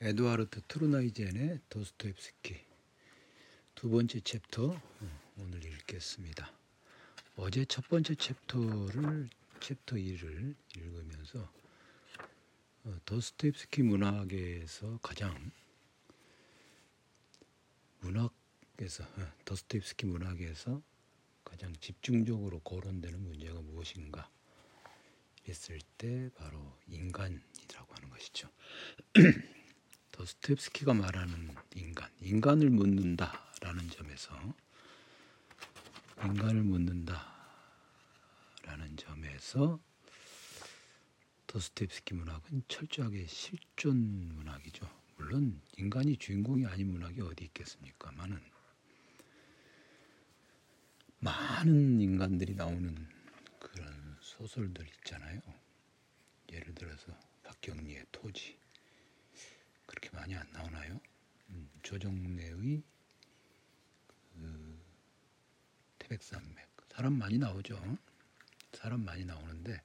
에드와르트 투르나이젠의 도스토옙스키 두 번째 챕터 어, 오늘 읽겠습니다. 어제 첫 번째 chapter를 chapter 2를 읽으면서 어, 도스토옙스키 문학에서 가장 문학에서 어, 도스토옙스키 문학에서 가장 집중적으로 거론되는 문제가 무엇인가 했을 때 바로 인간이라고 하는 것이죠. 도스토옙스키가 말하는 인간, 인간을 묻는다라는 점에서 인간을 묻는다라는 점에서 도스토옙스키 문학은 철저하게 실존 문학이죠. 물론 인간이 주인공이 아닌 문학이 어디 있겠습니까만은 많은 인간들이 나오는 그런 소설들 있잖아요. 예를 들어서 박경리의 토지 그렇게 많이 안 나오나요? 음, 조정래의 그 태백산맥 사람 많이 나오죠. 사람 많이 나오는데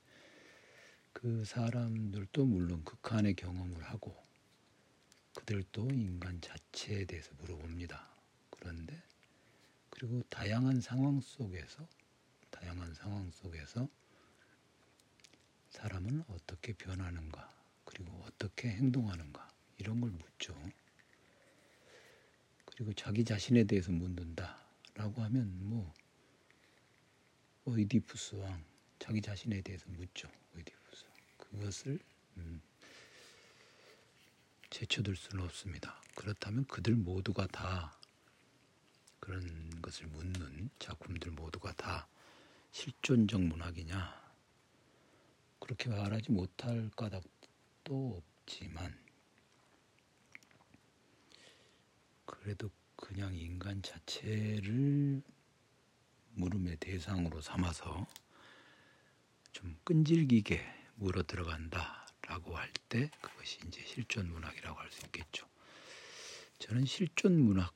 그 사람들도 물론 극한의 경험을 하고 그들도 인간 자체에 대해서 물어봅니다. 그런데 그리고 다양한 상황 속에서 다양한 상황 속에서 사람은 어떻게 변하는가 그리고 어떻게 행동하는가 이런 걸 묻죠. 그리고 자기 자신에 대해서 묻는다라고 하면 뭐 오이디푸스 왕 자기 자신에 대해서 묻죠. 오이디푸스 그것을 음, 제쳐둘 수는 없습니다. 그렇다면 그들 모두가 다 그런 것을 묻는 작품들 모두가 다 실존적 문학이냐 그렇게 말하지 못할 까닭도 없지만 그래도 그냥 인간 자체를 물음의 대상으로 삼아서 좀 끈질기게 물어 들어간다라고 할 때 그것이 이제 실존 문학이라고 할 수 있겠죠. 저는 실존 문학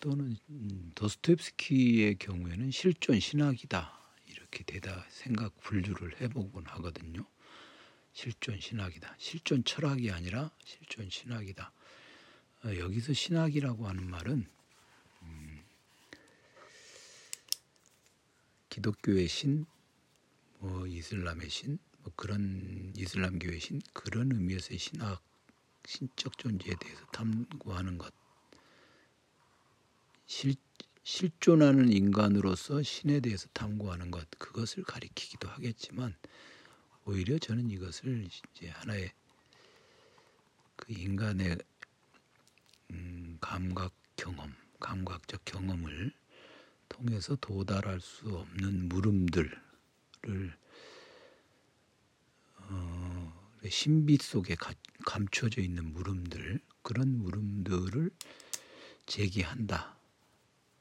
또는 음, 도스토옙스키의 경우에는 실존 신학이다 이렇게 대다 생각 분류를 해보곤 하거든요. 실존 신학이다. 실존 철학이 아니라 실존 신학이다. 어, 여기서 신학이라고 하는 말은 음, 기독교의 신, 뭐 이슬람의 신, 뭐 그런 이슬람교의 신 그런 의미에서의 신학, 신적 존재에 대해서 탐구하는 것, 실 실존하는 인간으로서 신에 대해서 탐구하는 것. 그것을 가리키기도 하겠지만 오히려 저는 이것을 이제 하나의 그 인간의 음, 감각 경험, 감각적 경험을 통해서 도달할 수 없는 물음들을 어, 신비 속에 가, 감춰져 있는 물음들 그런 물음들을 제기한다.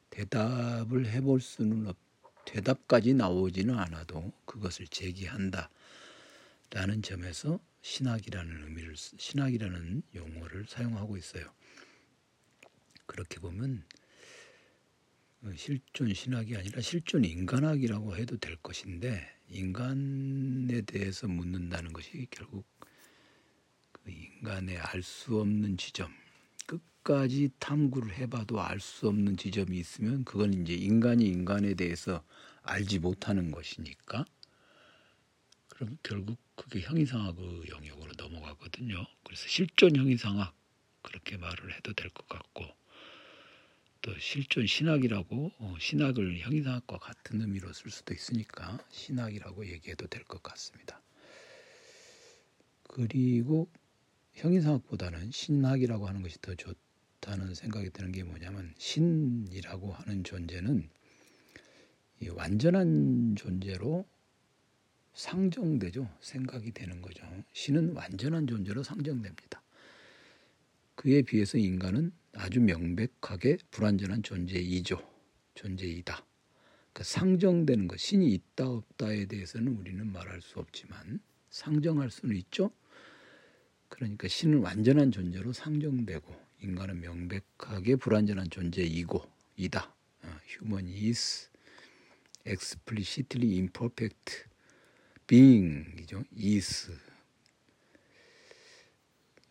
대답을 해볼 수는 없. 대답까지 나오지는 않아도 그것을 제기한다. 라는 점에서 신학이라는 의미를 신학이라는 용어를 사용하고 있어요. 그렇게 보면 어, 실존 신학이 아니라 실존 인간학이라고 해도 될 것인데 인간에 대해서 묻는다는 것이 결국 그 인간의 알 수 없는 지점 끝까지 탐구를 해봐도 알 수 없는 지점이 있으면 그건 이제 인간이 인간에 대해서 알지 못하는 것이니까 그럼 결국 그게 형이상학의 영역으로 넘어가거든요. 그래서 실존 형이상학 그렇게 말을 해도 될 것 같고 또 실존 신학이라고 어, 신학을 형이상학과 같은 의미로 쓸 수도 있으니까 신학이라고 얘기해도 될 것 같습니다. 그리고 형이상학보다는 신학이라고 하는 것이 더 좋다는 생각이 드는 게 뭐냐면 신이라고 하는 존재는 완전한 존재로 상정되죠. 생각이 되는 거죠. 신은 완전한 존재로 상정됩니다. 그에 비해서 인간은 아주 명백하게 불완전한 존재이죠. 존재이다. 그러니까 상정되는 것, 신이 있다 없다에 대해서는 우리는 말할 수 없지만 상정할 수는 있죠. 그러니까 신은 완전한 존재로 상정되고 인간은 명백하게 불완전한 존재이고 이다. Human is explicitly imperfect being이죠. is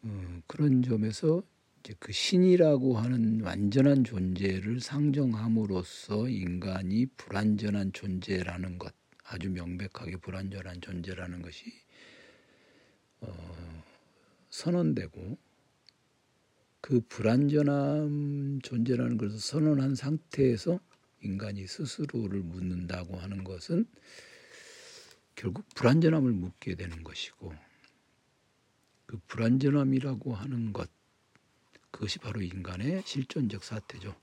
어, 그런 점에서 이제 그 신이라고 하는 완전한 존재를 상정함으로써 인간이 불완전한 존재라는 것, 아주 명백하게 불완전한 존재라는 것이 어, 선언되고 그 불완전한 존재라는 것을 선언한 상태에서 인간이 스스로를 묻는다고 하는 것은 결국 불완전함을 묻게 되는 것이고 그 불완전함이라고 하는 것 그것이 바로 인간의 실존적 사태죠.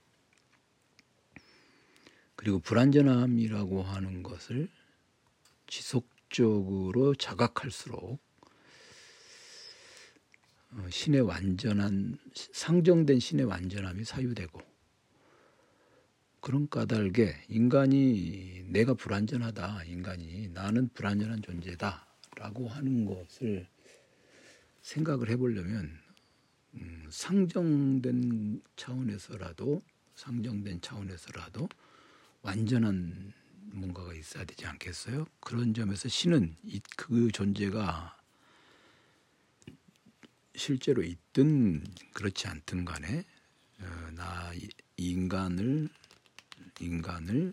그리고 불완전함이라고 하는 것을 지속적으로 자각할수록 어, 신의 완전한 상정된 신의 완전함이 사유되고 그런 까닭에 인간이 내가 불완전하다 인간이 나는 불완전한 존재다라고 하는 것을 생각을 해보려면 음, 상정된 차원에서라도 상정된 차원에서라도 완전한 뭔가가 있어야 되지 않겠어요? 그런 점에서 신은 그 존재가 실제로 있든 그렇지 않든 간에 어, 나 인간을 인간을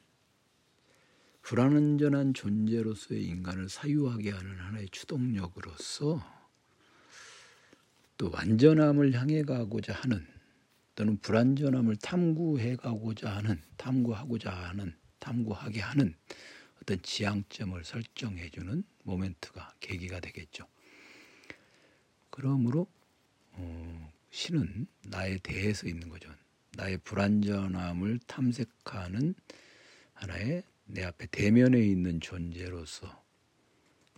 불완전한 존재로서의 인간을 사유하게 하는 하나의 추동력으로서 또 완전함을 향해 가고자 하는 또는 불완전함을 탐구해 가고자 하는 탐구하고자 하는 탐구하게 하는 어떤 지향점을 설정해 주는 모멘트가 계기가 되겠죠. 그러므로 어, 신은 나에 대해서 있는 거죠. 나의 불완전함을 탐색하는 하나의 내 앞에 대면에 있는 존재로서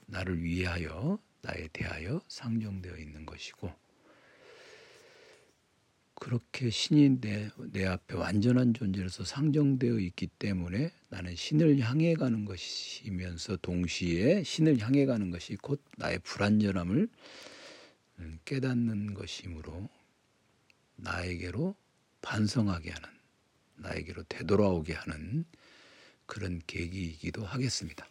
나를 위하여 나에 대하여 상정되어 있는 것이고 그렇게 신이 내, 내 앞에 완전한 존재로서 상정되어 있기 때문에 나는 신을 향해 가는 것이면서 동시에 신을 향해 가는 것이 곧 나의 불완전함을 음, 깨닫는 것이므로 나에게로 반성하게 하는 나에게로 되돌아오게 하는 그런 계기이기도 하겠습니다.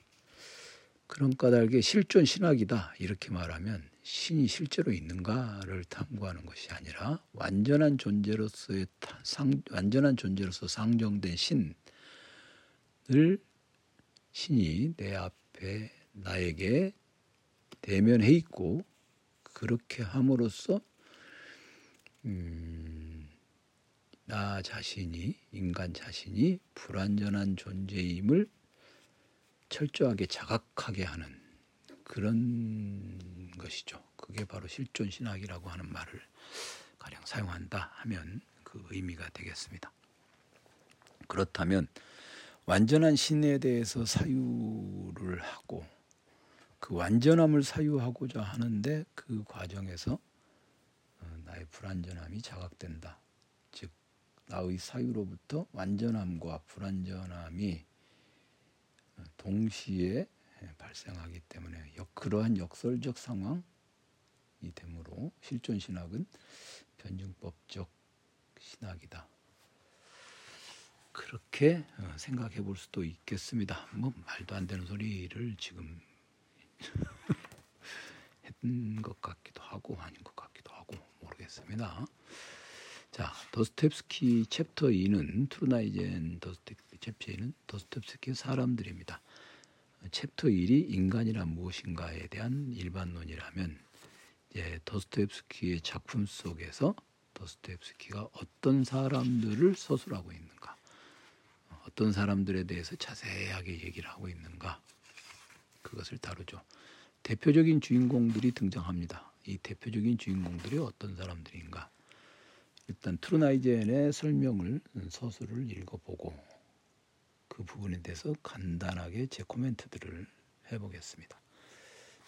그런 까닭에 실존 신학이다 이렇게 말하면 신이 실제로 있는가를 탐구하는 것이 아니라 완전한 존재로서의 상, 완전한 존재로서 상정된 신을 신이 내 앞에 나에게 대면해 있고 그렇게 함으로써 음, 나 자신이 인간 자신이 불완전한 존재임을 철저하게 자각하게 하는 그런 것이죠. 그게 바로 실존 신학이라고 하는 말을 가령 사용한다 하면 그 의미가 되겠습니다. 그렇다면 완전한 신에 대해서 사유를 하고 그 완전함을 사유하고자 하는데 그 과정에서 어, 나의 불완전함이 자각된다. 즉 나의 사유로부터 완전함과 불완전함이 어, 동시에 발생하기 때문에 그러한 역설적 상황이 되므로 실존 신학은 변증법적 신학이다. 그렇게 어, 생각해 볼 수도 있겠습니다. 뭐 말도 안 되는 소리를 지금 했던 것 같기도 하고 아닌 것 같기도 하고 모르겠습니다. 자, 도스텝스키 챕터 2는 트루나이젠 도스텝스키 챕터 2는 도스토옙스키 사람들입니다. 챕터 1이 인간이란 무엇인가에 대한 일반론이라면 이제 도스토옙스키의 작품 속에서 도스토옙스키가 어떤 사람들을 서술하고 있는가, 어떤 사람들에 대해서 자세하게 얘기를 하고 있는가, 그것을 다루죠. 대표적인 주인공들이 등장합니다. 이 대표적인 주인공들이 어떤 사람들인가? 일단 트루나이젠의 설명을 서술을 읽어보고 그 부분에 대해서 간단하게 제 코멘트들을 해보겠습니다.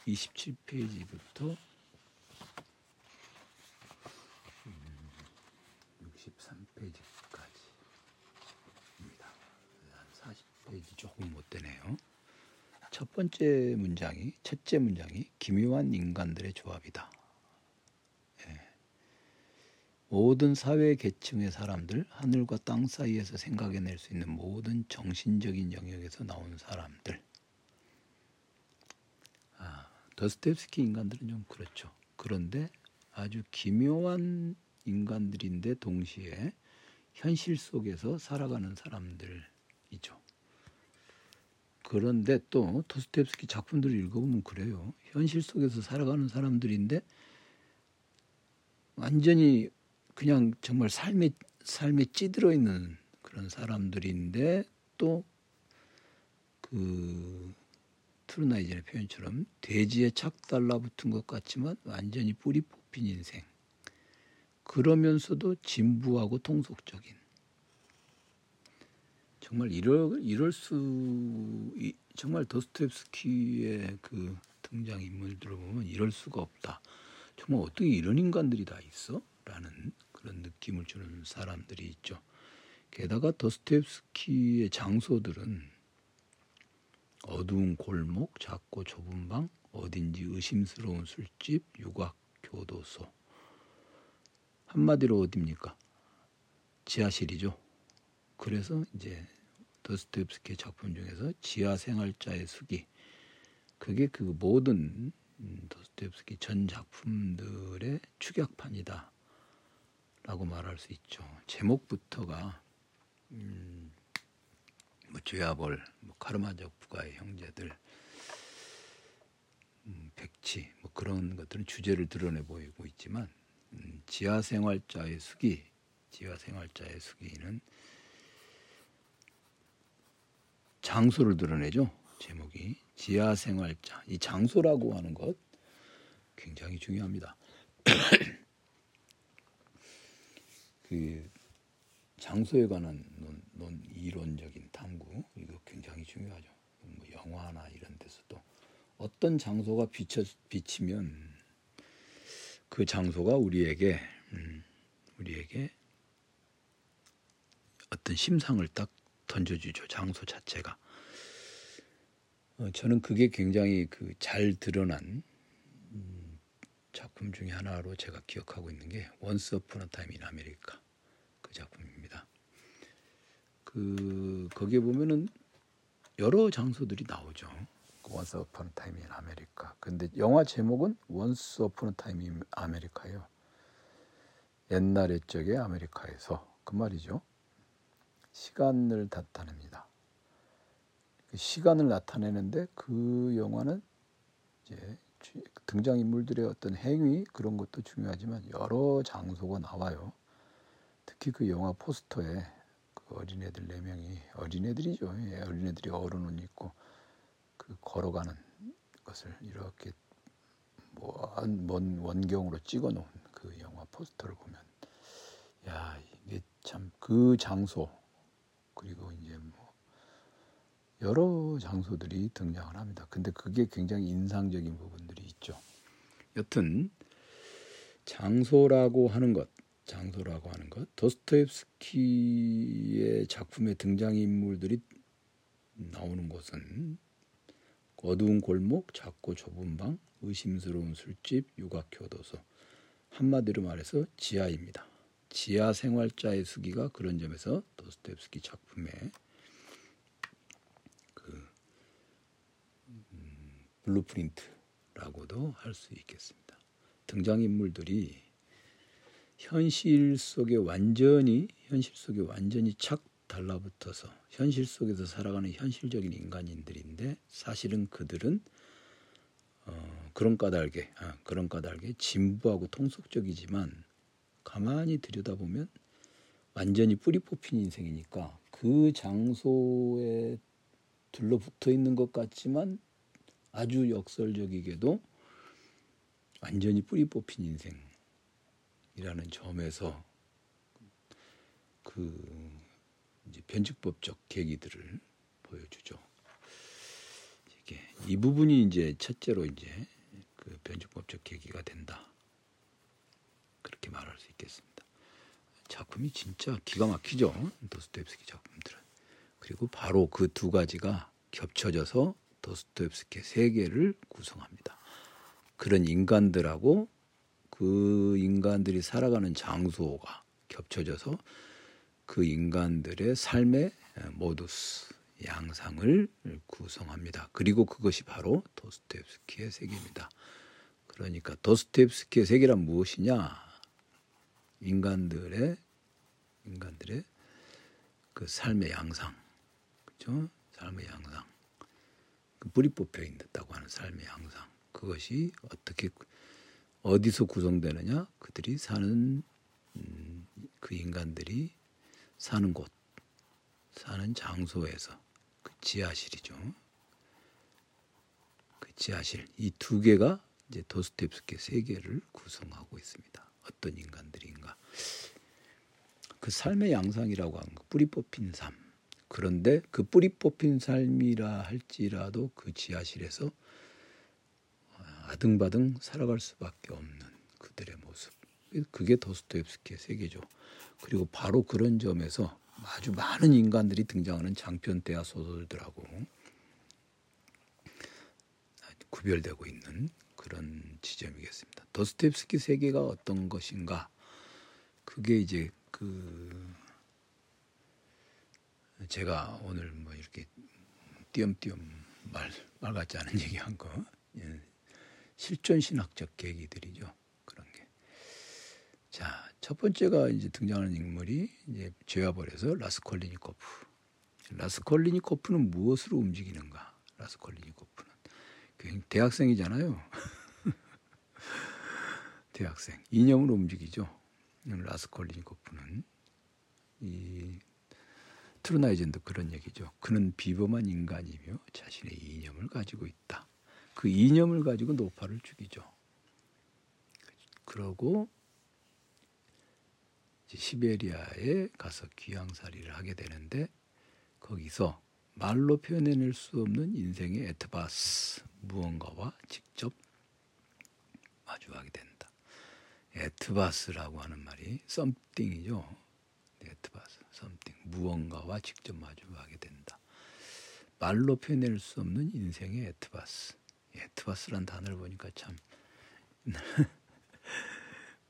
27페이지부터 63페이지까지입니다. 한 40페이지 조금 못 되네요. 첫 번째 문장이 첫째 문장이 기묘한 인간들의 조합이다. 예. 모든 사회 계층의 사람들, 하늘과 땅 사이에서 생각해낼 수 있는 모든 정신적인 영역에서 나온 사람들. 아, 더스텝스키 인간들은 좀 그렇죠. 그런데 아주 기묘한 인간들인데 동시에 현실 속에서 살아가는 사람들이죠. 그런데 또 도스토옙스키 작품들을 읽어보면 그래요. 현실 속에서 살아가는 사람들인데 완전히 그냥 정말 삶에 삶에 찌들어 있는 그런 사람들인데 또 그 트루나이젠의 표현처럼 돼지에 착 달라붙은 것 같지만 완전히 뿌리 뽑힌 인생. 그러면서도 진부하고 통속적인 정말 이럴 이럴 수 정말 도스토옙스키의 그 등장 인물들을 보면 이럴 수가 없다. 정말 어떻게 이런 인간들이 다 있어? 라는 그런 느낌을 주는 사람들이 있죠. 게다가 도스토옙스키의 장소들은 어두운 골목, 작고 좁은 방, 어딘지 의심스러운 술집, 유곽, 교도소. 한마디로 어디입니까? 지하실이죠. 그래서 이제 도스토옙스키 작품 중에서 지하 생활자의 수기 그게 그 모든 도스토옙스키 전 작품들의 축약판이다. 라고 말할 수 있죠. 제목부터가 음, 뭐 죄아벌, 뭐 카르마적 부가의 형제들, 음, 백치 뭐 그런 것들은 주제를 드러내 보이고 있지만 음, 지하 생활자의 수기, 지하 생활자의 수기는 장소를 드러내죠. 제목이 지하 생활자. 이 장소라고 하는 것 굉장히 중요합니다. 그 장소에 관한 논, 논 이론적인 탐구 이거 굉장히 중요하죠. 뭐 영화나 이런 데서도 어떤 장소가 비쳐 비치면 그 장소가 우리에게 음, 우리에게 어떤 심상을 딱 던져주죠. 장소 자체가. 어, 저는 그게 굉장히 그 잘 드러난 음, 작품 중에 하나로 제가 기억하고 있는 게 Once Upon a Time in America 그 작품입니다. 그 거기에 보면은 여러 장소들이 나오죠. Once Upon a Time in America. 근데 영화 제목은 Once Upon a Time in America예요. 옛날 옛적의 아메리카에서 그 말이죠. 시간을 나타냅니다. 그 시간을 나타내는데 그 영화는 이제 등장 인물들의 어떤 행위 그런 것도 중요하지만 여러 장소가 나와요. 특히 그 영화 포스터에 그 어린애들 네 명이 어린애들이죠. 예, 어린애들이 어른 옷 입고 그 걸어가는 것을 이렇게 먼 원경으로 찍어 놓은 그 영화 포스터를 보면 야 이게 참 그 장소 그리고 이제 뭐 여러 장소들이 등장을 합니다. 근데 그게 굉장히 인상적인 부분들이 있죠. 여튼 장소라고 하는 것, 장소라고 하는 것, 도스토옙스키의 작품의 등장 인물들이 나오는 곳은 어두운 골목, 작고 좁은 방, 의심스러운 술집, 육아교도소. 한마디로 말해서 지하입니다. 지하 생활자의 수기가 그런 점에서 도스토옙스키 작품의 그 음, blueprint라고도 할 수 있겠습니다. 등장 인물들이 현실 속에 완전히 현실 속에 완전히 착 달라붙어서 현실 속에서 살아가는 현실적인 인간인들인데 사실은 그들은 어, 그런 까닭에 아, 그런 까닭에 진부하고 통속적이지만 가만히 들여다보면 완전히 뿌리 뽑힌 인생이니까 그 장소에 둘러붙어 있는 것 같지만 아주 역설적이게도 완전히 뿌리 뽑힌 인생이라는 점에서 그 이제 변칙법적 계기들을 보여주죠. 이게 이 부분이 이제 첫째로 이제 그 변칙법적 계기가 된다. 그렇게 말할 수 있겠습니다. 작품이 진짜 기가 막히죠. 도스토옙스키 작품들은. 그리고 바로 그 두 가지가 겹쳐져서 도스토옙스키의 세계를 구성합니다. 그런 인간들하고 그 인간들이 살아가는 장소가 겹쳐져서 그 인간들의 삶의 모두스 양상을 구성합니다. 그리고 그것이 바로 도스토옙스키의 세계입니다. 그러니까 도스토옙스키의 세계란 무엇이냐? 인간들의 인간들의 그 삶의 양상, 그죠? 삶의 양상, 그 뿌리 뽑혀 있다고 하는 삶의 양상, 그것이 어떻게 어디서 구성되느냐? 그들이 사는 음, 그 인간들이 사는 곳, 사는 장소에서 그 지하실이죠. 그 지하실 이 두 개가 이제 도스토옙스키 세계를 구성하고 있습니다. 어떤 인간들인가? 그 삶의 양상이라고 하는 거, 뿌리 뽑힌 삶. 그런데 그 뿌리 뽑힌 삶이라 할지라도 그 지하실에서 아등바등 살아갈 수밖에 없는 그들의 모습. 그게 도스토옙스키의 세계죠. 그리고 바로 그런 점에서 아주 많은 인간들이 등장하는 장편 대하 소설들하고 구별되고 있는 그런 지점이겠습니다. 도스토옙스키 세계가 어떤 것인가? 그게 이제 그 제가 오늘 뭐 이렇게 띄엄띄엄 말, 말 같지 않은 얘기한 거 예. 실존 신학적 계기들이죠. 그런 게. 자, 첫 번째가 이제 등장하는 인물이 이제 죄와 벌에서 라스콜리니코프. 라스콜리니코프는 무엇으로 움직이는가? 라스콜리니코프는 대학생이잖아요. 대학생 이념으로 움직이죠. 라스콜리니코프는 이 트루나이젠도 그런 얘기죠. 그는 비범한 인간이며 자신의 이념을 가지고 있다. 그 이념을 가지고 노파를 죽이죠. 그러고 시베리아에 가서 귀양살이를 하게 되는데 거기서 말로 표현해낼 수 없는 인생의 etwas 무언가와 직접 마주하게 된다. etwas라고 하는 말이 something이죠. etwas, something 무언가와 직접 마주하게 된다. 말로 표현할 수 없는 인생의 etwas. etwas란 단어를 보니까 참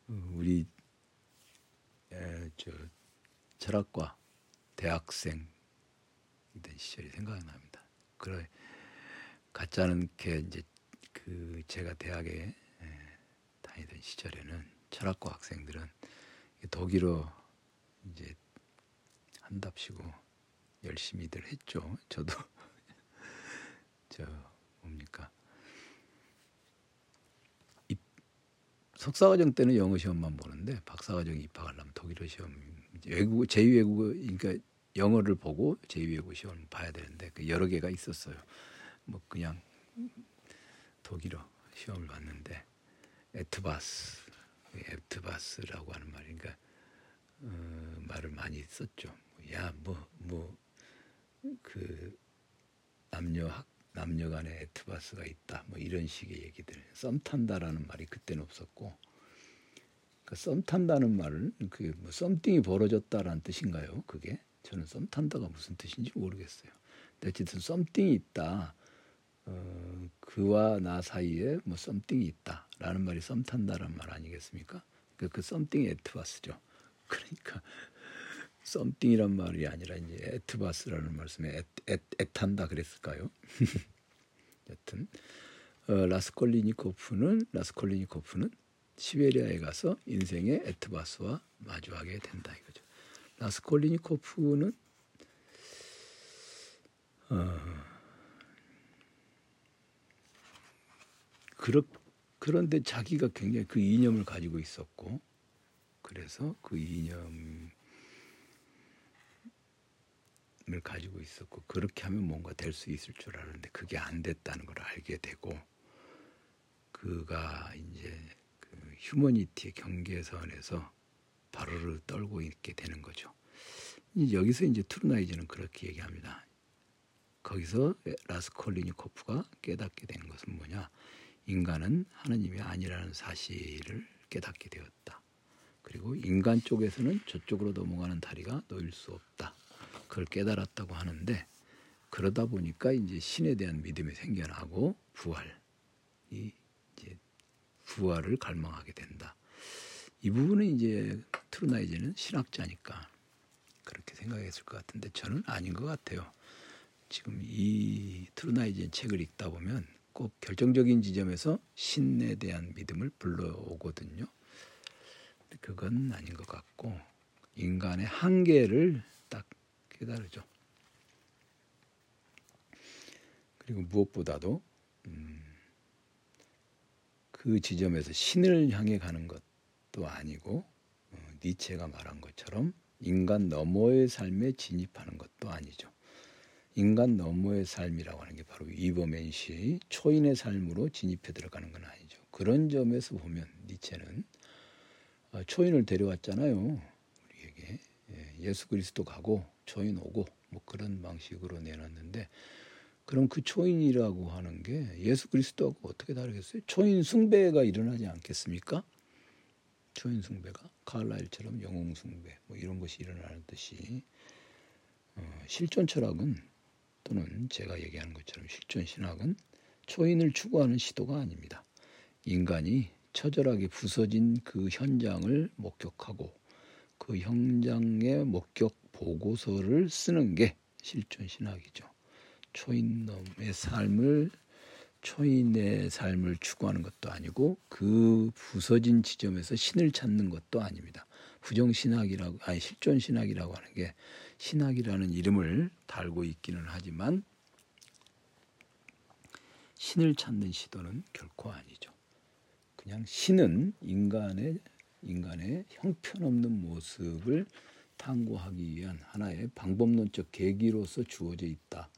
우리 에, 저 철학과 대학생 이던 시절이 생각납니다. 그래 같지 않게 이제 그 제가 대학에 다니던 시절에는 철학과 학생들은 독일어 이제 한답시고 열심히들 했죠. 저도 저 뭡니까 석사과정 때는 영어 시험만 보는데 박사과정 입학하려면 독일어 시험 외국어 제2 외국어 그러니까 영어를 보고 제2 외국어 시험을 봐야 되는데 그 여러 개가 있었어요. 뭐 그냥 독일어 시험을 봤는데 etwas etwas라고 하는 말인가 그러니까, 어, 말을 많이 썼죠. 야 뭐 뭐 그 남녀 학 남녀 간의 에트바스가 있다. 뭐 이런 식의 얘기들. 썸 탄다라는 말이 그때는 없었고, 그러니까 썸 탄다는 말은 그뭐 썸띵이 벌어졌다라는 뜻인가요? 그게 저는 썸 탄다가 무슨 뜻인지 모르겠어요. 근데 어쨌든 썸띵이 있다. 어, 그와 나 사이에 뭐 썸띵이 있다라는 말이 썸 탄다라는 말 아니겠습니까? 그러니까 그 썸띵이 에트바스죠. 그러니까 썸띵이란 말이 아니라 이제 에트바스라는 말씀에 애, 애, 탄다 그랬을까요? 여튼 어, 라스콜리니코프는 라스콜리니코프는 시베리아에 가서 인생의 에트바스와 마주하게 된다 이거죠. 라스콜리니코프는 어, 그렇, 그런데 자기가 굉장히 그 이념을 가지고 있었고 그래서 그 이념 을 가지고 있었고 그렇게 하면 뭔가 될 수 있을 줄 알았는데 그게 안 됐다는 걸 알게 되고 그가 이제 그 휴머니티의 경계선에서 바로를 떨고 있게 되는 거죠. 여기서 이제 트루나이즈는 그렇게 얘기합니다. 거기서 라스콜리니코프가 깨닫게 되는 것은 뭐냐? 인간은 하나님이 아니라는 사실을 깨닫게 되었다. 그리고 인간 쪽에서는 저쪽으로 넘어가는 다리가 놓일 수 없다. 그걸 깨달았다고 하는데 그러다 보니까 이제 신에 대한 믿음이 생겨나고 부활이 이제 부활을 갈망하게 된다. 이 부분은 이제 트루나이제는 신학자니까 그렇게 생각했을 것 같은데 저는 아닌 것 같아요. 지금 이 트루나이제 책을 읽다 보면 꼭 결정적인 지점에서 신에 대한 믿음을 불러오거든요. 그건 아닌 것 같고 인간의 한계를 딱 깨달으죠. 그리고 무엇보다도 음, 그 지점에서 신을 향해 가는 것도 아니고 어, 니체가 말한 것처럼 인간 너머의 삶에 진입하는 것도 아니죠. 인간 너머의 삶이라고 하는 게 바로 이버맨시 초인의 삶으로 진입해 들어가는 건 아니죠. 그런 점에서 보면 니체는 어, 초인을 데려왔잖아요. 우리에게 예, 예수 그리스도 가고 초인 오고 뭐 그런 방식으로 내놨는데 그럼 그 초인이라고 하는 게 예수 그리스도하고 어떻게 다르겠어요? 초인 숭배가 일어나지 않겠습니까? 초인 숭배가 카라일처럼 영웅 숭배 뭐 이런 것이 일어나는 듯이 어, 실존 철학은 또는 제가 얘기하는 것처럼 실존 신학은 초인을 추구하는 시도가 아닙니다. 인간이 처절하게 부서진 그 현장을 목격하고 그 현장의 목격 보고서를 쓰는 게 실존 신학이죠. 초인놈의 삶을 초인의 삶을 추구하는 것도 아니고 그 부서진 지점에서 신을 찾는 것도 아닙니다. 부정 신학이라고 아니 실존 신학이라고 하는 게 신학이라는 이름을 달고 있기는 하지만 신을 찾는 시도는 결코 아니죠. 그냥 신은 인간의 인간의 형편없는 모습을 탐구하기 위한 하나의 방법론적 계기로서 주어져 있다.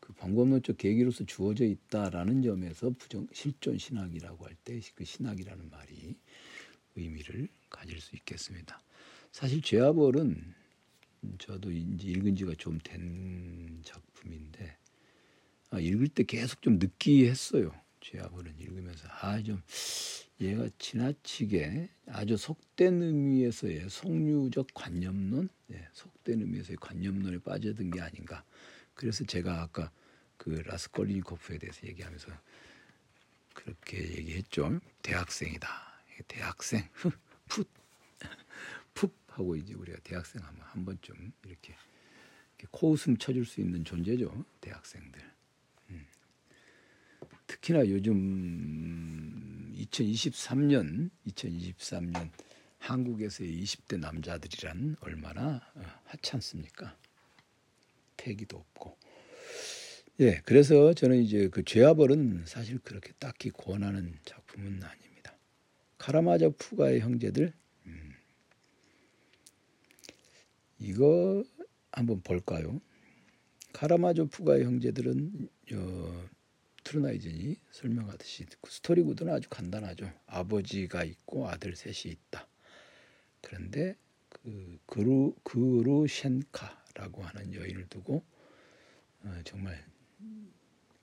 그 방법론적 계기로서 주어져 있다라는 점에서 부정 실존 신학이라고 할 때 그 신학이라는 말이 의미를 가질 수 있겠습니다. 사실 죄아벌은 저도 이제 읽은 지가 좀 된 작품인데 아, 읽을 때 계속 좀 느끼했어요. 죄아벌은 읽으면서 아 좀 얘가 지나치게 아주 속된 의미에서의 속류적 관념론, 예, 속된 의미에서의 관념론에 빠져든 게 아닌가. 그래서 제가 아까 그 라스콜리니코프에 대해서 얘기하면서 그렇게 얘기했죠. 대학생이다. 대학생, 풋, 풋 하고 이제 우리가 대학생 하면 한 번쯤 이렇게 코웃음 쳐줄 수 있는 존재죠. 대학생들. 음. 특히나 요즘 2023년, 2023년 한국에서의 20대 남자들이란 얼마나 어, 하찮습니까? 패기도 없고. 예, 그래서 저는 이제 그 죄와벌은 사실 그렇게 딱히 권하는 작품은 아닙니다. 카라마조프가의 형제들, 음, 이거 한번 볼까요? 카라마조프가의 형제들은 어, 투르나이젠이 설명하듯이 그 스토리 구도는 아주 간단하죠. 아버지가 있고 아들 셋이 있다. 그런데 그 그루 그루셴카라고 하는 여인을 두고 어, 정말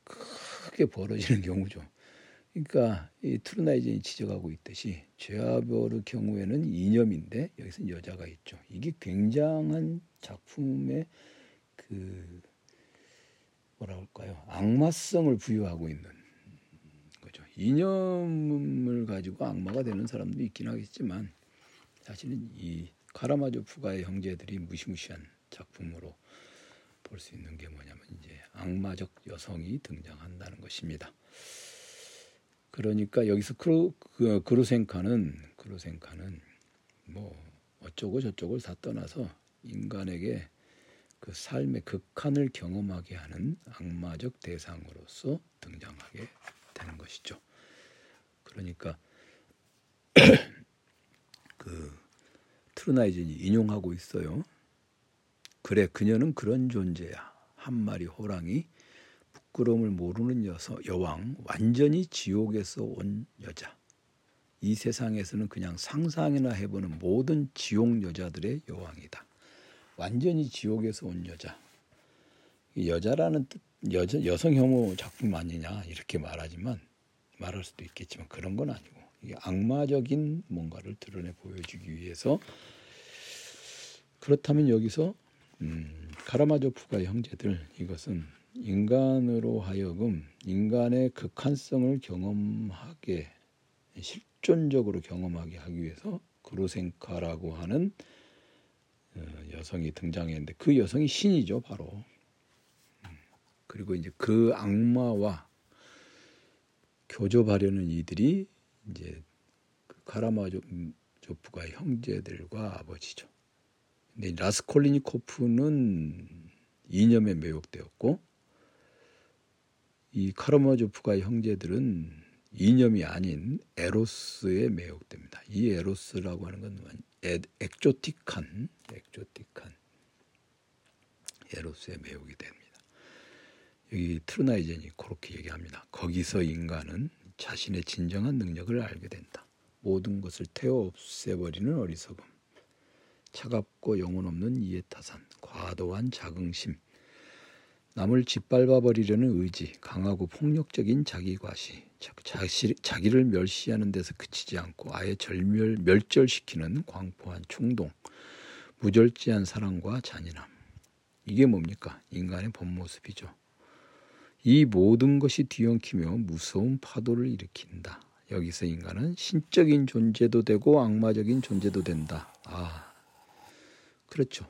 크게 벌어지는 경우죠. 그러니까 이 트루나이젠이 지적하고 있듯이 죄아벌의 경우에는 이념인데 여기서 여자가 있죠. 이게 굉장한 작품의 그 뭐라 할까요? 악마성을 부여하고 있는 거죠. 이념을 가지고 악마가 되는 사람도 있긴 하겠지만 사실은 이 카라마조프가의 형제들이 무시무시한 작품으로 볼 수 있는 게 뭐냐면 이제 악마적 여성이 등장한다는 것입니다. 그러니까 여기서 크루, 그, 그루센카는 그루센카는 뭐 어쩌고 저쩌고를 다 떠나서 인간에게 그 삶의 극한을 경험하게 하는 악마적 대상으로서 등장하게 되는 것이죠. 그러니까 그 트루나이즌이 인용하고 있어요. 그래 그녀는 그런 존재야. 한 마리 호랑이 부끄러움을 모르는 여서, 여왕 완전히 지옥에서 온 여자. 이 세상에서는 그냥 상상이나 해보는 모든 지옥 여자들의 여왕이다. 완전히 지옥에서 온 여자. 여자라는 뜻, 여자, 여성 혐오 작품 아니냐 이렇게 말하지만 말할 수도 있겠지만 그런 건 아니고 이게 악마적인 뭔가를 드러내 보여주기 위해서 그렇다면 여기서 음, 카라마조프가 형제들 이것은 인간으로 하여금 인간의 극한성을 경험하게 실존적으로 경험하게 하기 위해서 그로생카라고 하는 어, 여성이 등장했는데 그 여성이 신이죠 바로 음, 그리고 이제 그 악마와 교접하려는 이들이 이제 그 카라마조프가 형제들과 아버지죠. 근데 라스콜리니코프는 이념에 매혹되었고 이 카라마조프가 형제들은 이념이 아닌 에로스에 매혹됩니다. 이 에로스라고 하는 건 액조틱한 액조틱한 에로스에 매혹이 됩니다. 여기 트루나이젠이 그렇게 얘기합니다. 거기서 인간은 자신의 진정한 능력을 알게 된다. 모든 것을 태워 없애버리는 어리석음, 차갑고 영혼 없는 이해타산, 과도한 자긍심, 남을 짓밟아 버리려는 의지, 강하고 폭력적인 자기과시, 자기를 멸시하는 데서 그치지 않고 아예 절멸 멸절시키는 광포한 충동, 무절제한 사랑과 잔인함. 이게 뭡니까? 인간의 본 모습이죠. 이 모든 것이 뒤엉키며 무서운 파도를 일으킨다. 여기서 인간은 신적인 존재도 되고 악마적인 존재도 된다. 아, 그렇죠.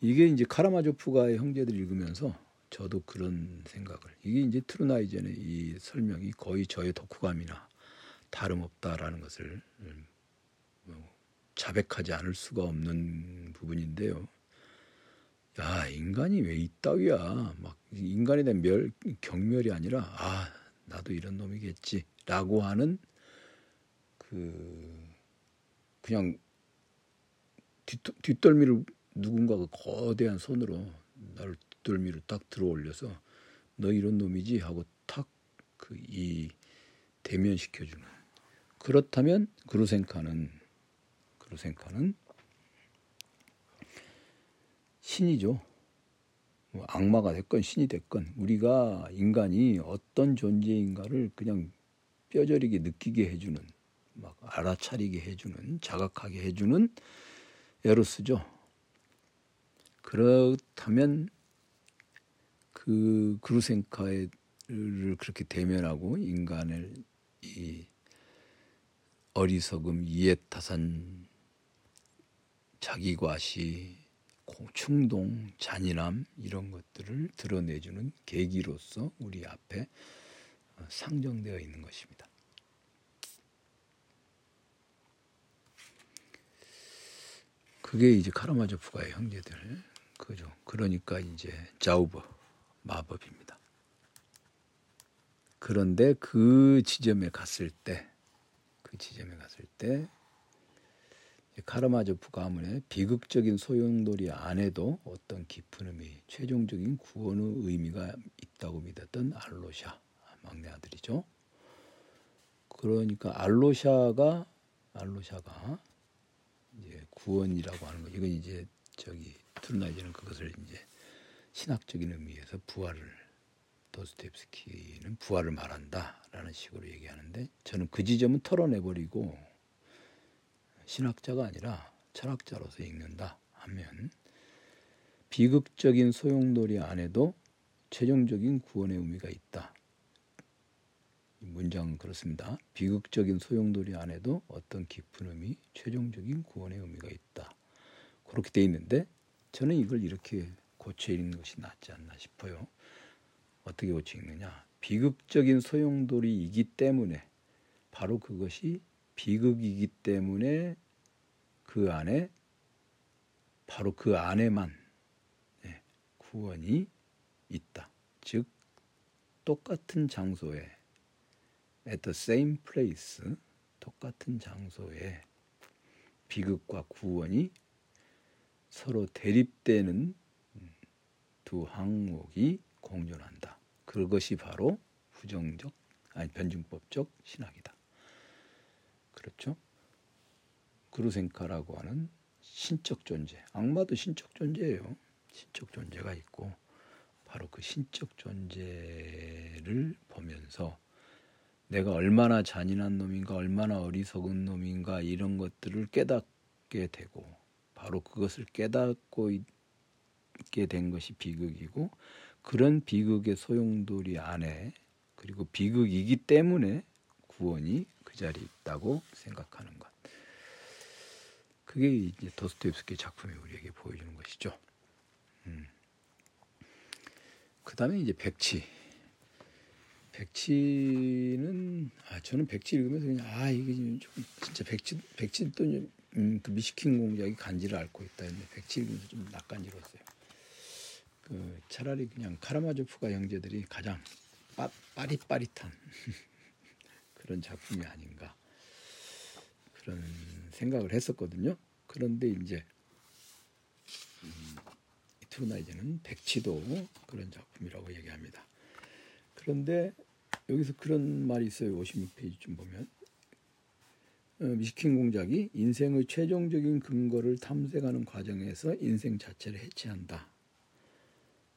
이게 이제 카라마조프가의 형제들 읽으면서 저도 그런 생각을 이게 이제 트루나이젠의 이 설명이 거의 저의 독후감이나 다름없다라는 것을 뭐 자백하지 않을 수가 없는 부분인데요. 야 인간이 왜 이따위야 막 인간에 대한 멸 경멸이 아니라 아 나도 이런 놈이겠지라고 하는 그 그냥 뒷, 뒷덜미를 누군가가 거대한 손으로 나를 뒷덜미를 딱 들어 올려서 너 이런 놈이지 하고 탁 그 이 대면시켜 주는 그렇다면 그루센카는 그루센카는 신이죠. 뭐 악마가 됐건 신이 됐건 우리가 인간이 어떤 존재인가를 그냥 뼈저리게 느끼게 해주는 막 알아차리게 해주는 자각하게 해주는 에로스죠. 그렇다면 그 그루센카를 그렇게 대면하고 인간을 이 어리석음, 이해타산, 자기과시, 충동, 잔인함 이런 것들을 드러내주는 계기로서 우리 앞에 상정되어 있는 것입니다. 그게 이제 카라마조프가의 형제들 그죠. 그러니까 이제 자우버 마법입니다. 그런데 그 지점에 갔을 때, 그 지점에 갔을 때 카르마조프 가문의 비극적인 소용돌이 안에도 어떤 깊은 의미, 최종적인 구원의 의미가 있다고 믿었던 알로샤 막내 아들이죠. 그러니까 알로샤가 알로샤가 이제 구원이라고 하는 거 이건 이제 저기 트루나이제는 그것을 이제 신학적인 의미에서 부활을 도스토옙스키는 부활을 말한다라는 식으로 얘기하는데 저는 그 지점은 털어내버리고 신학자가 아니라 철학자로서 읽는다 하면 비극적인 소용돌이 안에도 최종적인 구원의 의미가 있다. 문장은 그렇습니다. 비극적인 소용돌이 안에도 어떤 깊은 의미, 최종적인 구원의 의미가 있다. 그렇게 돼 있는데 저는 이걸 이렇게 고쳐 읽는 것이 낫지 않나 싶어요. 어떻게 고쳐 읽느냐? 비극적인 소용돌이이기 때문에 바로 그것이 비극이기 때문에 그 안에 바로 그 안에만 예, 구원이 있다. 즉 똑같은 장소에 at the same place 똑같은 장소에 비극과 구원이 서로 대립되는 두 항목이 공존한다. 그것이 바로 부정적 아니 변증법적 신학이다. 그렇죠? 그루센카라고 하는 신적 존재, 악마도 신적 존재예요. 신적 존재가 있고 바로 그 신적 존재를 보면서 내가 얼마나 잔인한 놈인가, 얼마나 어리석은 놈인가 이런 것들을 깨닫게 되고 바로 그것을 깨닫고 있게 된 것이 비극이고 그런 비극의 소용돌이 안에 그리고 비극이기 때문에 구원이 그 자리에 있다고 생각하는 것. 그게 이제 도스토옙스키 작품이 우리에게 보여주는 것이죠. 음. 그 다음에 이제 백치. 백치는 아 저는 백치 읽으면서 그냥 아 이게 좀 진짜 백치 백치 또 음, 그 미시킨 공작이 간지를 앓고 있다 했는데 백치 읽으면서 좀 낯간지러웠어요. 그 차라리 그냥 카라마조프가 형제들이 가장 빠, 빠릿빠릿한 그런 작품이 아닌가 그런 생각을 했었거든요. 그런데 이제 음, 트루나이제는 백치도 그런 작품이라고 얘기합니다. 그런데 여기서 그런 말이 있어요. 56페이지쯤 보면 어, 미시킨 공작이 인생의 최종적인 근거를 탐색하는 과정에서 인생 자체를 해체한다.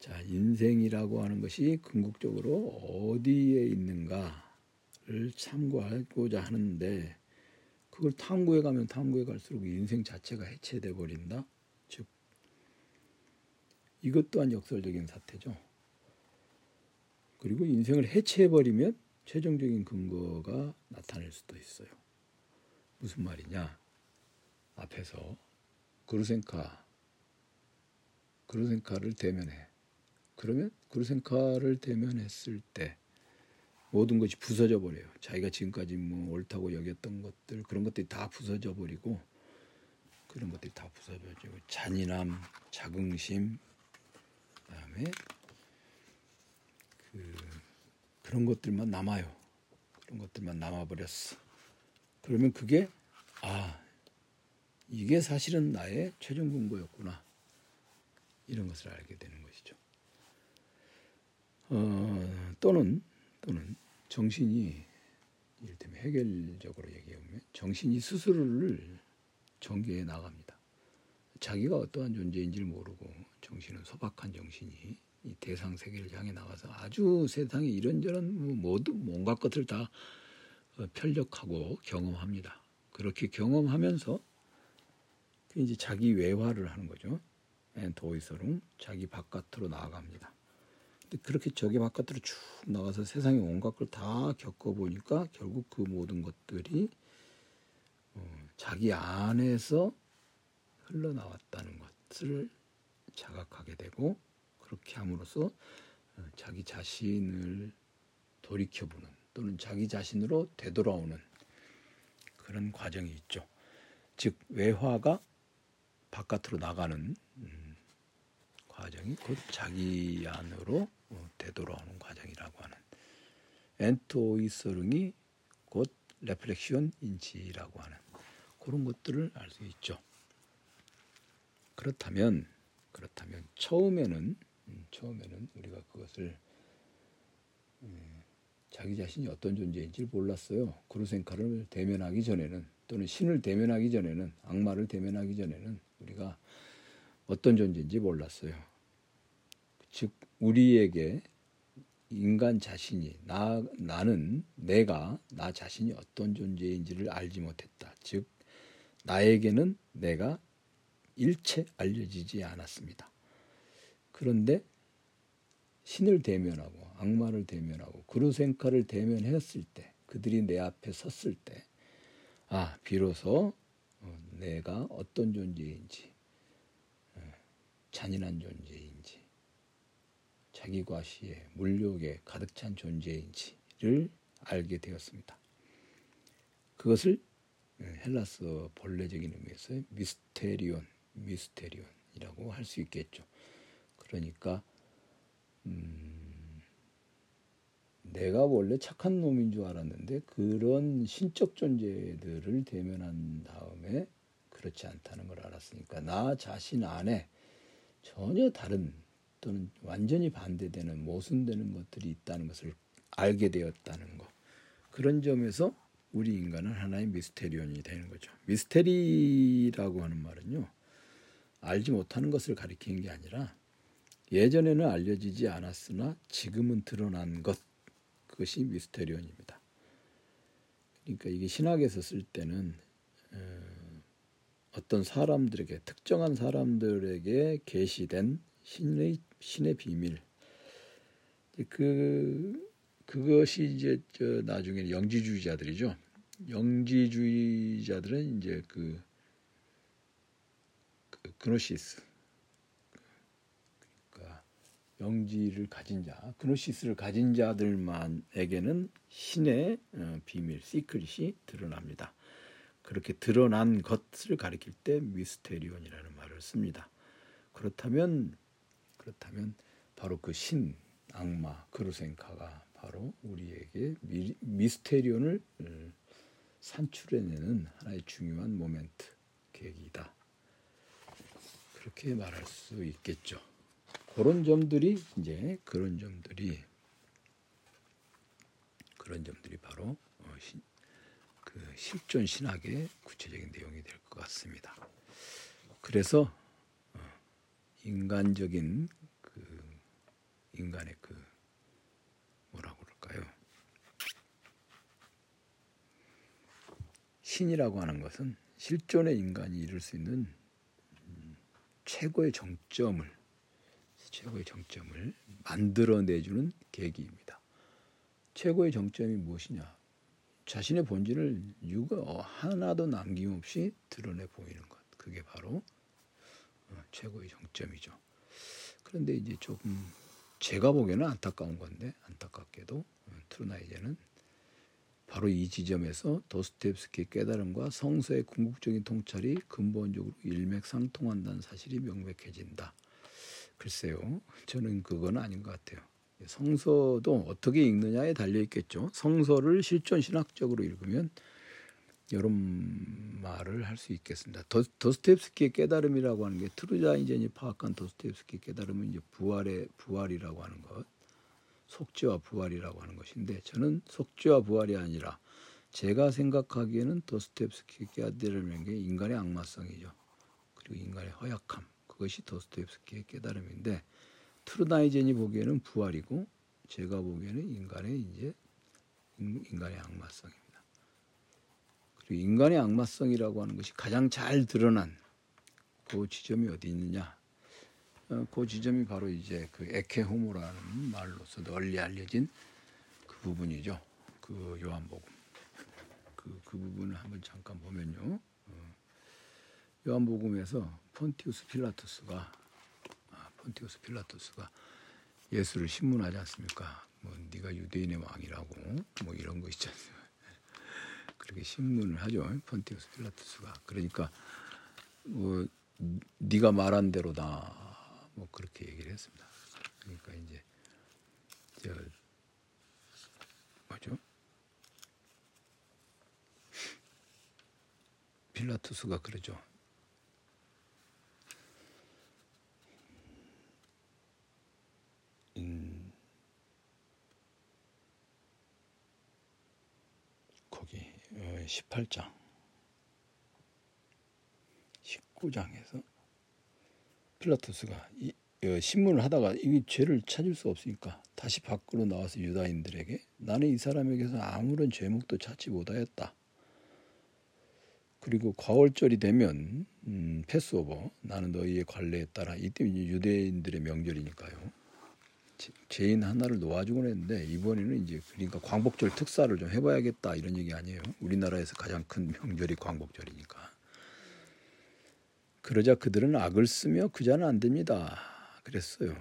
자, 인생이라고 하는 것이 궁극적으로 어디에 있는가를 참고하고자 하는데 그걸 탐구해 가면 탐구해 갈수록 인생 자체가 해체돼 버린다. 즉 이것 또한 역설적인 사태죠. 그리고 인생을 해체해 버리면 최종적인 근거가 나타날 수도 있어요. 무슨 말이냐? 앞에서 그루센카 그루센카를 대면해. 그러면 그루센카를 대면했을 때 모든 것이 부서져 버려요. 자기가 지금까지 뭐 옳다고 여겼던 것들 그런 것들이 다 부서져 버리고 그런 것들이 다 부서져지고 잔인함, 자긍심, 그다음에 그 그런 것들만 남아요. 그런 것들만 남아 버렸어. 그러면 그게 아 이게 사실은 나의 최종 근거였구나 이런 것을 알게 되는 것이죠. 어, 또는 또는 정신이 이를테면 해결적으로 얘기하면 정신이 스스로를 전개해 나갑니다. 자기가 어떠한 존재인지를 모르고 정신은 소박한 정신이 이 대상 세계를 향해 나가서 아주 세상에 이런저런 뭐 모두 뭔가 것을 다 어, 편력하고 경험합니다. 그렇게 경험하면서 그 이제 자기 외화를 하는 거죠. 도이서롱 자기 바깥으로 나아갑니다. 그렇게 저기 바깥으로 쭉 나가서 세상의 온갖 걸 다 겪어보니까 결국 그 모든 것들이 어, 자기 안에서 흘러나왔다는 것을 자각하게 되고 그렇게 함으로써 어, 자기 자신을 돌이켜보는 또는 자기 자신으로 되돌아오는 그런 과정이 있죠. 즉 외화가 바깥으로 나가는 음, 과정이 곧 자기 안으로 어, 되돌아오는 과정이라고 하는 Entäußerung이 곧 reflection 인지라고 하는 그런 것들을 알 수 있죠. 그렇다면 그렇다면 처음에는 음, 처음에는 우리가 그것을 음, 자기 자신이 어떤 존재인지 몰랐어요. 그루센카를 대면하기 전에는 또는 신을 대면하기 전에는 악마를 대면하기 전에는 우리가 어떤 존재인지 몰랐어요. 즉 우리에게 인간 자신이 나 나는 내가 나 자신이 어떤 존재인지를 알지 못했다. 즉 나에게는 내가 일체 알려지지 않았습니다. 그런데 신을 대면하고 악마를 대면하고 그루센카를 대면했을 때 그들이 내 앞에 섰을 때 아, 비로소 어, 내가 어떤 존재인지 어, 잔인한 존재인지 자기 과시에 물욕에 가득 찬 존재인지를 알게 되었습니다. 그것을 어, 헬라스 본래적인 의미에서 미스테리온, 미스테리온이라고 할 수 있겠죠. 그러니까 음, 내가 원래 착한 놈인 줄 알았는데 그런 신적 존재들을 대면한 다음에 그렇지 않다는 걸 알았으니까 나 자신 안에 전혀 다른 또는 완전히 반대되는 모순되는 것들이 있다는 것을 알게 되었다는 것. 그런 점에서 우리 인간은 하나의 미스테리온이 되는 거죠. 미스테리라고 하는 말은요. 알지 못하는 것을 가리키는 게 아니라 예전에는 알려지지 않았으나 지금은 드러난 것 그것이 미스테리온입니다. 그러니까 이게 신학에서 쓸 때는 어, 어떤 사람들에게 특정한 사람들에게 계시된 신의 신의 비밀 그 그것이 이제 저 나중에 영지주의자들이죠. 영지주의자들은 이제 그, 그 그노시스 영지를 가진 자, 그노시스를 가진 자들만에게는 신의 어, 비밀, secret이 드러납니다. 그렇게 드러난 것을 가리킬 때 μυστήριον이라는 말을 씁니다. 그렇다면 그렇다면 바로 그 신, 악마, 그루센카가 바로 우리에게 미, μυστήριον을 어, 산출해내는 하나의 중요한 모멘트, 계기다. 그렇게 말할 수 있겠죠. 그런 점들이 이제 그런 점들이 그런 점들이 바로 어, 신, 그 실존 신학의 구체적인 내용이 될 것 같습니다. 그래서 어, 인간적인 그 인간의 그 뭐라고 그럴까요? 신이라고 하는 것은 실존의 인간이 이룰 수 있는 음, 최고의 정점을 최고의 정점을 만들어내주는 계기입니다. 최고의 정점이 무엇이냐? 자신의 본질을 유가 하나도 남김없이 드러내 보이는 것. 그게 바로 어, 최고의 정점이죠. 그런데 이제 조금 제가 보기에는 안타까운 건데 안타깝게도 어, 트루나이제는 바로 이 지점에서 도스토옙스키의 깨달음과 성서의 궁극적인 통찰이 근본적으로 일맥상통한다는 사실이 명백해진다. 글쎄요. 저는 그건 아닌 것 같아요. 성서도 어떻게 읽느냐에 달려 있겠죠. 성서를 실존 신학적으로 읽으면 이런 말을 할 수 있겠습니다. 도, 도스토옙스키의 깨달음이라고 하는 게 트루자인젠이 파악한 도스토옙스키의 깨달음은 이제 부활의 부활이라고 하는 것, 속죄와 부활이라고 하는 것인데 저는 속죄와 부활이 아니라 제가 생각하기에는 도스토옙스키의 깨달음인 게 인간의 악마성이죠. 그리고 인간의 허약함. 그것이 도스토옙스키의 깨달음인데 트루나이젠이 보기에는 부활이고 제가 보기에는 인간의 이제 인간의 악마성입니다. 그리고 인간의 악마성이라고 하는 것이 가장 잘 드러난 그 지점이 어디 있느냐? 어, 그 지점이 바로 이제 그 에케호모라는 말로서 널리 알려진 그 부분이죠. 그 요한복음. 그, 그 부분을 한번 잠깐 보면요. 어, 요한복음에서 폰티우스 필라토스가 아, 폰티우스 필라토스가 예수를 신문하지 않습니까? 뭐 네가 유대인의 왕이라고 뭐 이런 거 있지 않습니까? 그렇게 신문을 하죠. 폰티우스 필라토스가 그러니까 뭐 네가 말한 대로다 뭐 그렇게 얘기를 했습니다. 그러니까 이제 저 뭐죠? 필라토스가 그러죠. 거기 18장 어, 19장에서 필라토스가 이, 어, 신문을 하다가 이 죄를 찾을 수 없으니까 다시 밖으로 나와서 유다인들에게 나는 이 사람에게서 아무런 죄목도 찾지 못하였다. 그리고 과월절이 되면 음, 패스오버 나는 너희의 관례에 따라 이때 유대인들의 명절이니까요. 죄인 하나를 놓아주곤 했는데 이번에는 이제 그러니까 광복절 특사를 좀 해봐야겠다 이런 얘기 아니에요. 우리나라에서 가장 큰 명절이 광복절이니까. 그러자 그들은 악을 쓰며 그자는 안 됩니다. 그랬어요.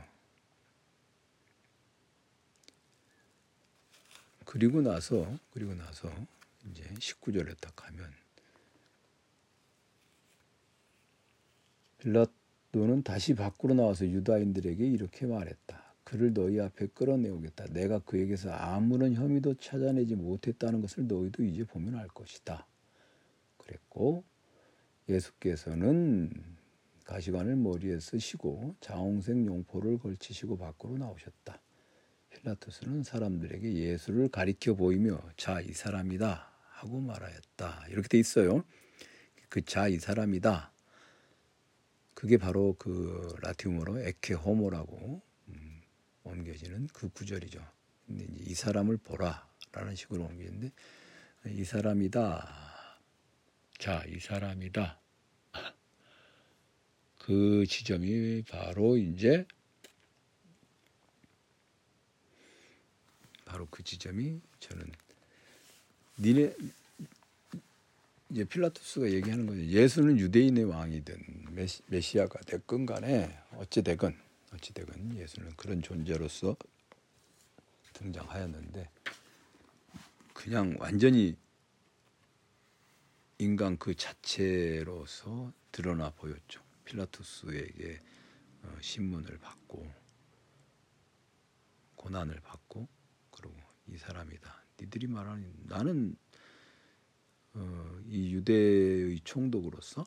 그리고 나서 그리고 나서 이제 19절에 딱 하면 빌라도는 다시 밖으로 나와서 유다인들에게 이렇게 말했다. 그를 너희 앞에 끌어내오겠다. 내가 그에게서 아무런 혐의도 찾아내지 못했다는 것을 너희도 이제 보면 알 것이다. 그랬고 예수께서는 가시관을 머리에 쓰시고 자홍색 용포를 걸치시고 밖으로 나오셨다. 필라토스는 사람들에게 예수를 가리켜 보이며 자 이 사람이다 하고 말하였다. 이렇게 돼 있어요. 그 자 이 사람이다. 그게 바로 그 라틴어로 에케 호모라고 옮겨지는 그 구절이죠. 근데 이제 이 사람을 보라라는 식으로 옮기는데 이 사람이다. 자, 이 사람이다. 그 지점이 바로 이제 바로 그 지점이 저는 니네 이제 필라토스가 얘기하는 거죠. 예수는 유대인의 왕이든 메시, 아가 됐건 간에 어찌 되건 어찌되건 예수는 그런 존재로서 등장하였는데 그냥 완전히 인간 그 자체로서 드러나 보였죠. 필라투스에게 어, 신문을 받고 고난을 받고 그러고 이 사람이다. 니들이 말하는 나는 어, 이 유대의 총독으로서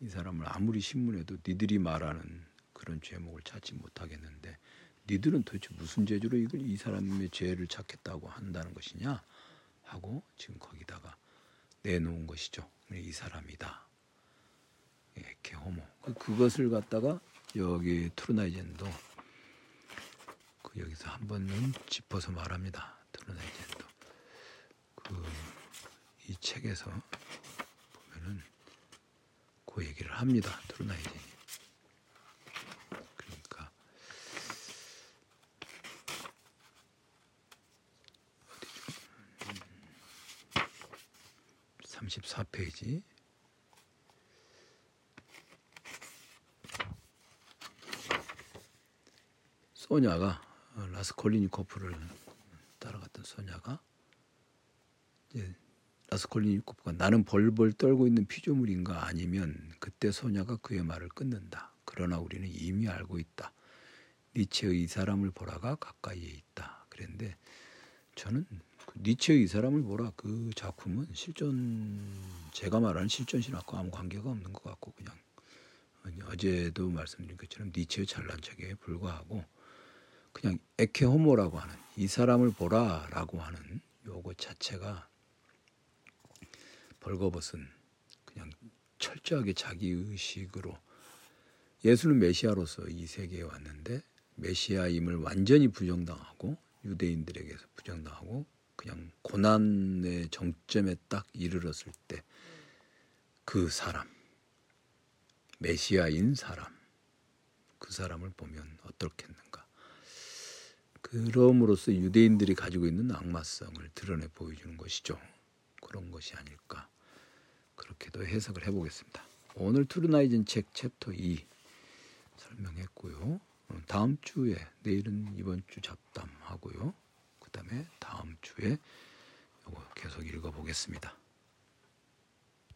이 사람을 아무리 신문해도 니들이 말하는 그런 죄목을 찾지 못하겠는데 니들은 도대체 무슨 죄로 이걸 이 사람의 죄를 찾겠다고 한다는 것이냐 하고 지금 거기다가 내놓은 것이죠. 이 사람이다. 이렇게 호모. 그, 그것을 갖다가 여기 투르나이젠도 그 여기서 한 번은 짚어서 말합니다. 투르나이젠도 그 이 책에서 보면은 그 얘기를 합니다. 투르나이젠이. 그러니까 어디죠? 34페이지 소냐가 어, 라스콜리니코프를 따라갔던 소냐가 이제 라스콜리니코프가 나는 벌벌 떨고 있는 피조물인가 아니면 그때 소냐가 그의 말을 끊는다. 그러나 우리는 이미 알고 있다. 니체의 이 사람을 보라가 가까이에 있다. 그랬는데 저는 그 니체의 이 사람을 보라 그 작품은 실존 제가 말하는 실존 신학과 아무 관계가 없는 것 같고 그냥 어제도 말씀드린 것처럼 니체의 잘난 척에 불과하고 그냥 에케 호모라고 하는 이 사람을 보라라고 하는 요거 자체가 벌거벗은 그냥 철저하게 자기 의식으로 예수는 메시아로서 이 세계에 왔는데 메시아임을 완전히 부정당하고 유대인들에게서 부정당하고 그냥 고난의 정점에 딱 이르렀을 때 그 사람 메시아인 사람 그 사람을 보면 어떻겠는가 그럼으로써 유대인들이 가지고 있는 악마성을 드러내 보여주는 것이죠. 그런 것이 아닐까. 그렇게도 해석을 해보겠습니다. 오늘 투르나이즌 책 챕터 2 설명했고요. 어, 다음 주에 내일은 이번 주 잡담하고요. 그 다음에 다음 주에 이거 계속 읽어 보겠습니다.